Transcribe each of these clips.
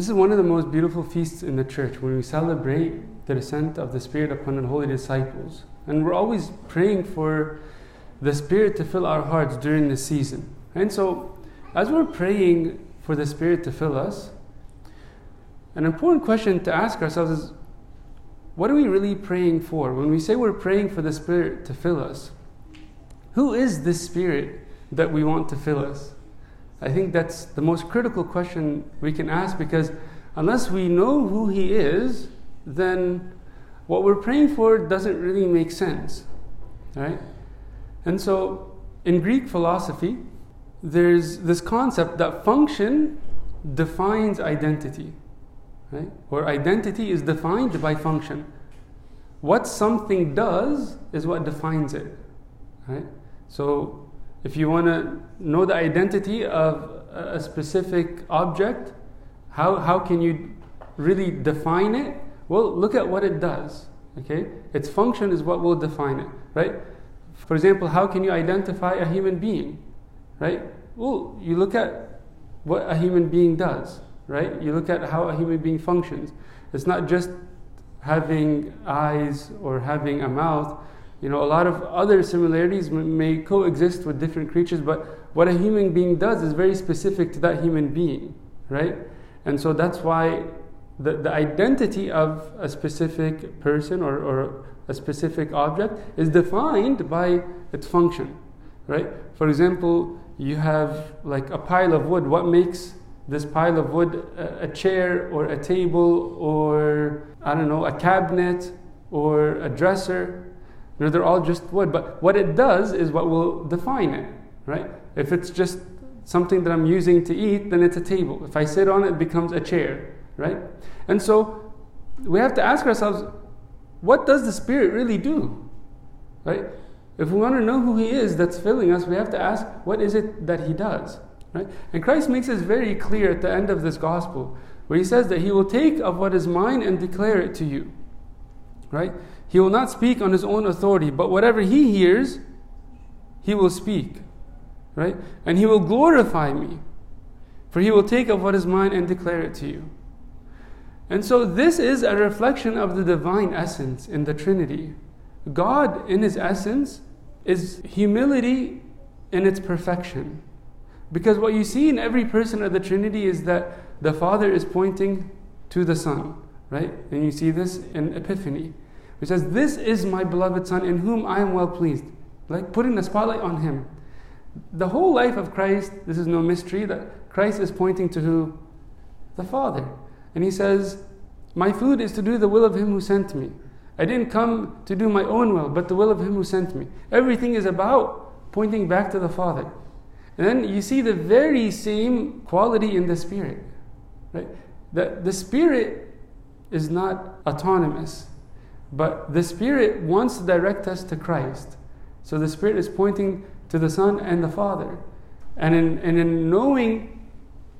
This is one of the most beautiful feasts in the church when we celebrate the descent of the Spirit upon the holy disciples. And we're always praying for the Spirit to fill our hearts during this season. And so, as we're praying for the Spirit to fill us, an important question to ask ourselves is what are we really praying for? When we say we're praying for the Spirit to fill us, who is this Spirit that we want to fill us? I think that's the most critical question we can ask because unless we know who He is, then what we're praying for doesn't really make sense. Right? And so in Greek philosophy, there's this concept that function defines identity. Right? Or identity is defined by function. What something does is what defines it. Right? So if you want to know the identity of a specific object, how, how can you really define it? Well, look at what it does. Okay? Its function is what will define it, right? For example, how can you identify a human being? Right? Well, you look at what a human being does, right? You look at how a human being functions. It's not just having eyes or having a mouth, you know, a lot of other similarities may coexist with different creatures, but what a human being does is very specific to that human being, right? And so that's why the, the identity of a specific person or, or a specific object is defined by its function, right? For example, you have like a pile of wood. What makes this pile of wood a, a chair or a table or, I don't know, a cabinet or a dresser? You know, they're all just wood, but what it does is what will define it, right? If it's just something that I'm using to eat, then it's a table. If I sit on it, it becomes a chair, right? And so we have to ask ourselves, what does the Spirit really do? Right? If we want to know who He is that's filling us, we have to ask, what is it that He does? Right? And Christ makes this very clear at the end of this gospel, where He says that He will take of what is mine and declare it to you. Right? He will not speak on his own authority, but whatever he hears, he will speak. Right? And he will glorify me. For he will take of what is mine and declare it to you. And so this is a reflection of the divine essence in the Trinity. God, in his essence, is humility in its perfection. Because what you see in every person of the Trinity is that the Father is pointing to the Son, right? And you see this in Epiphany. He says, This is my beloved Son in whom I am well pleased. Like putting the spotlight on him. The whole life of Christ, this is no mystery, that Christ is pointing to who? The Father. And he says, My food is to do the will of him who sent me. I didn't come to do my own will, but the will of him who sent me. Everything is about pointing back to the Father. And then you see the very same quality in the Spirit. Right? The, the Spirit is not autonomous. But the Spirit wants to direct us to Christ. So the Spirit is pointing to the Son and the Father. And in, and in knowing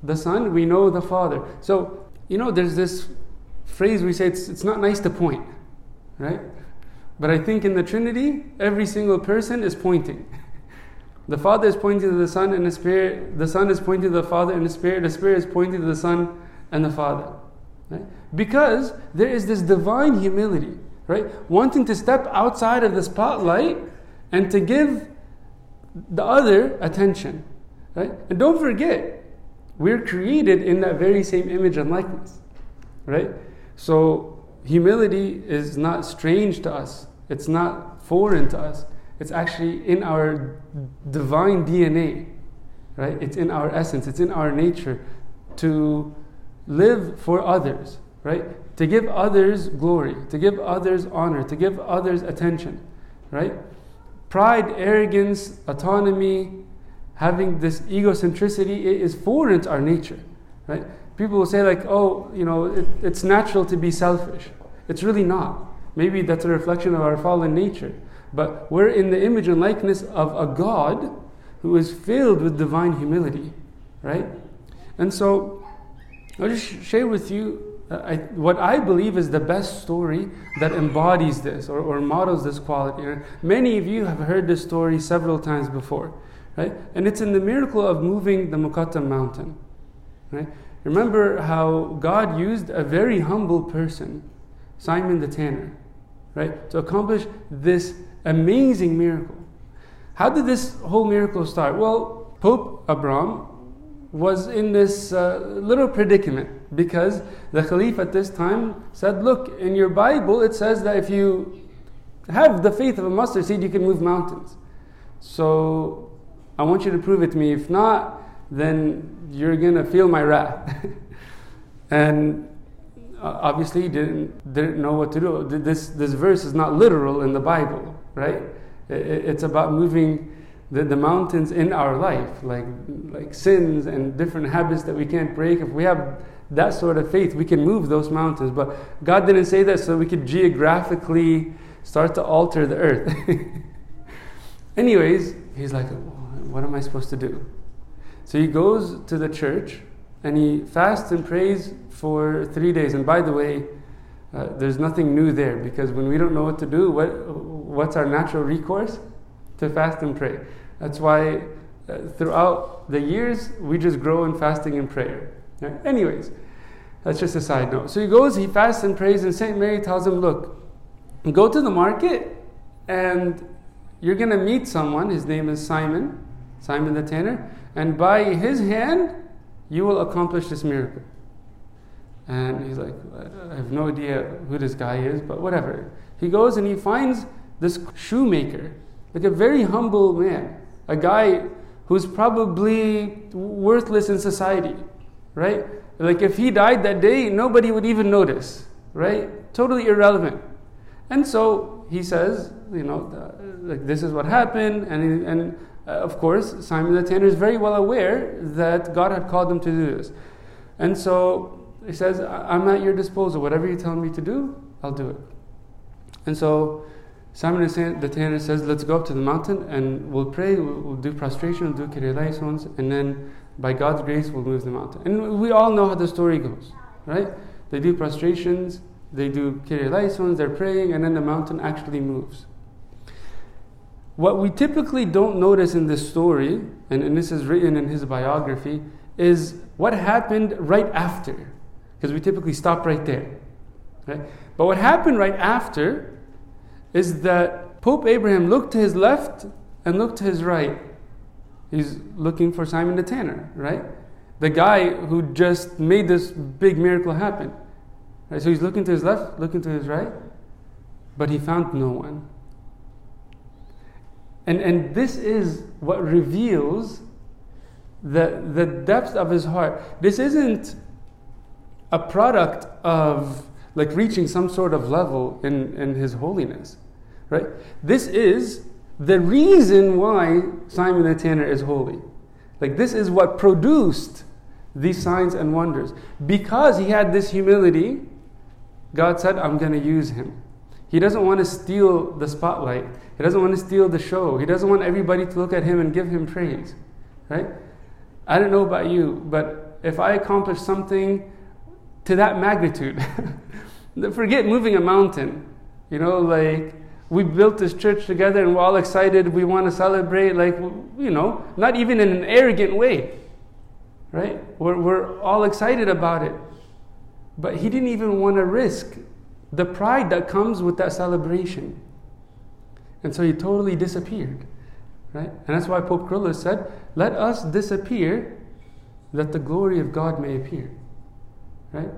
the Son, we know the Father. So, you know, there's this phrase we say it's, it's not nice to point, right? But I think in the Trinity, every single person is pointing. The Father is pointing to the Son and the Spirit. The Son is pointing to the Father and the Spirit. The Spirit is pointing to the Son and the Father. Right? Because there is this divine humility right? Wanting to step outside of the spotlight and to give the other attention, right? And don't forget, we're created in that very same image and likeness, right? So humility is not strange to us. It's not foreign to us. It's actually in our divine DNA, right? It's in our essence. It's in our nature to live for others, right? To give others glory, to give others honor, to give others attention, right? Pride, arrogance, autonomy, having this egocentricity it is foreign to our nature, right? People will say like, oh, you know, it, it's natural to be selfish. It's really not. Maybe that's a reflection of our fallen nature. But we're in the image and likeness of a God who is filled with divine humility, right? And so I'll just share with you Uh, I, what I believe is the best story that embodies this or, or models this quality. Many of you have heard this story several times before, right? And it's in the miracle of moving the Muqattam mountain, right? Remember how God used a very humble person, Simon the Tanner, right, to accomplish this amazing miracle. How did this whole miracle start? Well, Pope Abram was in this uh, little predicament because the Caliph at this time said, Look, in your Bible it says that if you have the faith of a mustard seed, you can move mountains. So I want you to prove it to me. If not, then you're going to feel my wrath. and uh, obviously, he didn't, didn't know what to do. This, this verse is not literal in the Bible, right? It's about moving the, the mountains in our life, like, like sins and different habits that we can't break. If we have that sort of faith, we can move those mountains. But God didn't say that so we could geographically start to alter the earth. Anyways, he's like, what am I supposed to do? So he goes to the church and he fasts and prays for three days. And by the way, uh, there's nothing new there because when we don't know what to do, what, what's our natural recourse? To fast and pray. That's why uh, throughout the years we just grow in fasting and prayer. Anyways, that's just a side note. So he goes, he fasts and prays, and St. Mary tells him, Look, go to the market and you're going to meet someone. His name is Simon, Simon the Tanner and by his hand you will accomplish this miracle. And he's like, I have no idea who this guy is, but whatever. He goes and he finds this shoemaker, like a very humble man, a guy who's probably worthless in society, right? Like if he died that day, nobody would even notice, right? Totally irrelevant. And so he says, you know, like this is what happened, and, and uh, of course, Simon the Tanner is very well aware that God had called him to do this. And so he says, I'm at your disposal. Whatever you tell me to do, I'll do it. And so Simon the Tanner says, Let's go up to the mountain and we'll pray, we'll, do prostration, we'll do Kyrie and then by God's grace, we'll move the mountain. And we all know how the story goes, right? They do prostrations, they do Kyrie they're praying, and then the mountain actually moves. What we typically don't notice in this story, and, and this is written in his biography, is what happened right after. Because we typically stop right there. Right? But what happened right after is that Pope Abraham looked to his left and looked to his right. He's looking for Simon the Tanner, right? The guy who just made this big miracle happen. Right? So he's looking to his left, looking to his right, but he found no one. And, and this is what reveals the, the depth of his heart. This isn't a product of like reaching some sort of level in, in his holiness. Right? This is the reason why Simon the Tanner is holy. Like this is what produced these signs and wonders. Because he had this humility, God said, I'm going to use him. He doesn't want to steal the spotlight. He doesn't want to steal the show. He doesn't want everybody to look at him and give him praise. Right? I don't know about you, but if I accomplish something to that magnitude, forget moving a mountain. You know, like we built this church together and we're all excited. We want to celebrate, like, you know, not even in an arrogant way. Right? We're, we're all excited about it. But he didn't even want to risk the pride that comes with that celebration. And so he totally disappeared. Right? And that's why Pope Kyrillos said, Let us disappear that the glory of God may appear. Right?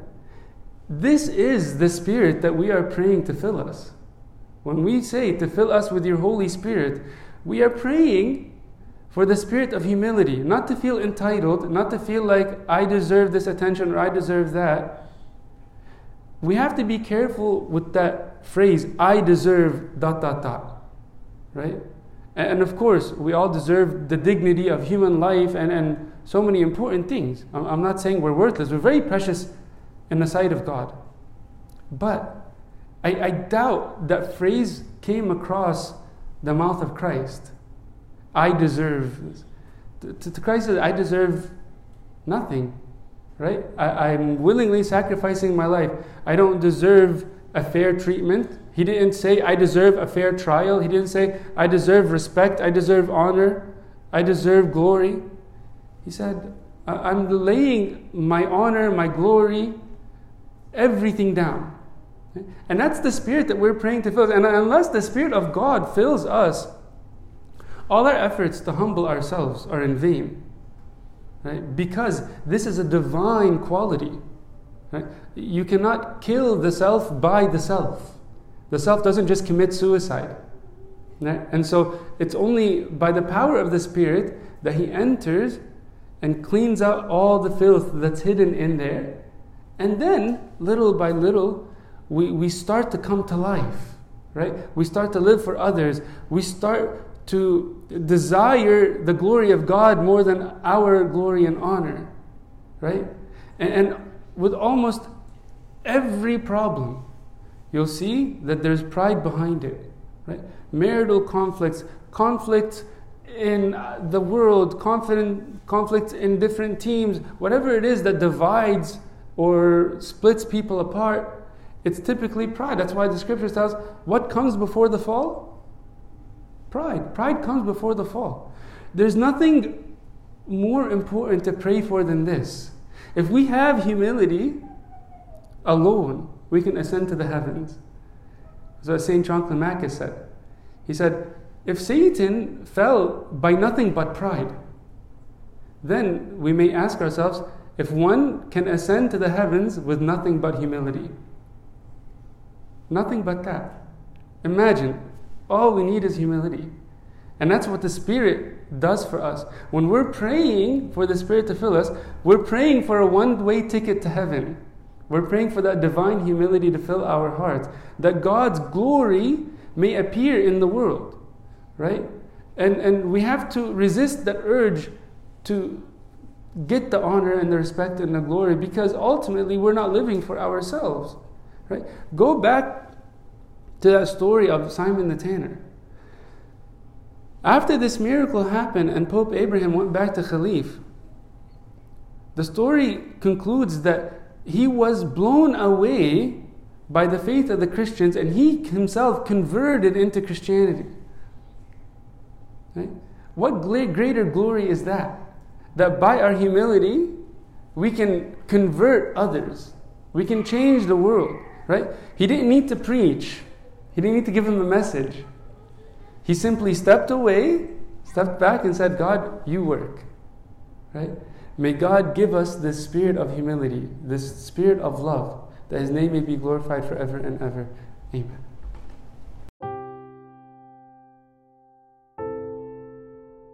This is the spirit that we are praying to fill us. When we say to fill us with your Holy Spirit, we are praying for the spirit of humility, not to feel entitled, not to feel like I deserve this attention or I deserve that, we have to be careful with that phrase, I deserve dot dot dot. Right? And of course, we all deserve the dignity of human life and, and so many important things. I'm not saying we're worthless, we're very precious in the sight of God. But I, I doubt that phrase came across the mouth of Christ. I deserve this. To, to Christ, I deserve nothing, right? I, I'm willingly sacrificing my life. I don't deserve a fair treatment. He didn't say, I deserve a fair trial. He didn't say, I deserve respect. I deserve honor. I deserve glory. He said, I'm laying my honor, my glory, everything down. And that's the spirit that we're praying to fill. And unless the spirit of God fills us, all our efforts to humble ourselves are in vain. Right? Because this is a divine quality. Right? You cannot kill the self by the self. The self doesn't just commit suicide. Right? And so it's only by the power of the Spirit that He enters and cleans out all the filth that's hidden in there. And then, little by little, we, we start to come to life, right? We start to live for others. We start to desire the glory of God more than our glory and honor, right? And, and with almost every problem, you'll see that there's pride behind it, right? Marital conflicts, conflicts in uh, the world, conflict, in different teams, whatever it is that divides or splits people apart, it's typically pride. That's why the scripture tells what comes before the fall? Pride. Pride comes before the fall. There's nothing more important to pray for than this. If we have humility alone, we can ascend to the heavens. So St. John Climacus said. He said, if Satan fell by nothing but pride, then we may ask ourselves if one can ascend to the heavens with nothing but humility. Nothing but that. Imagine, all we need is humility. And that's what the Spirit does for us. When we're praying for the Spirit to fill us, we're praying for a one way ticket to heaven. We're praying for that divine humility to fill our hearts, that God's glory may appear in the world, right? And, and we have to resist that urge to get the honor and the respect and the glory because ultimately we're not living for ourselves. Right? Go back to that story of Simon the Tanner. After this miracle happened and Pope Abraham went back to Khalif, the story concludes that he was blown away by the faith of the Christians and he himself converted into Christianity. Right? What greater glory is that? That by our humility, we can convert others. We can change the world, right? He didn't need to preach. He didn't need to give him a message. He simply stepped away, stepped back, and said, God, you work. Right? May God give us this spirit of humility, this spirit of love, that His name may be glorified forever and ever. Amen.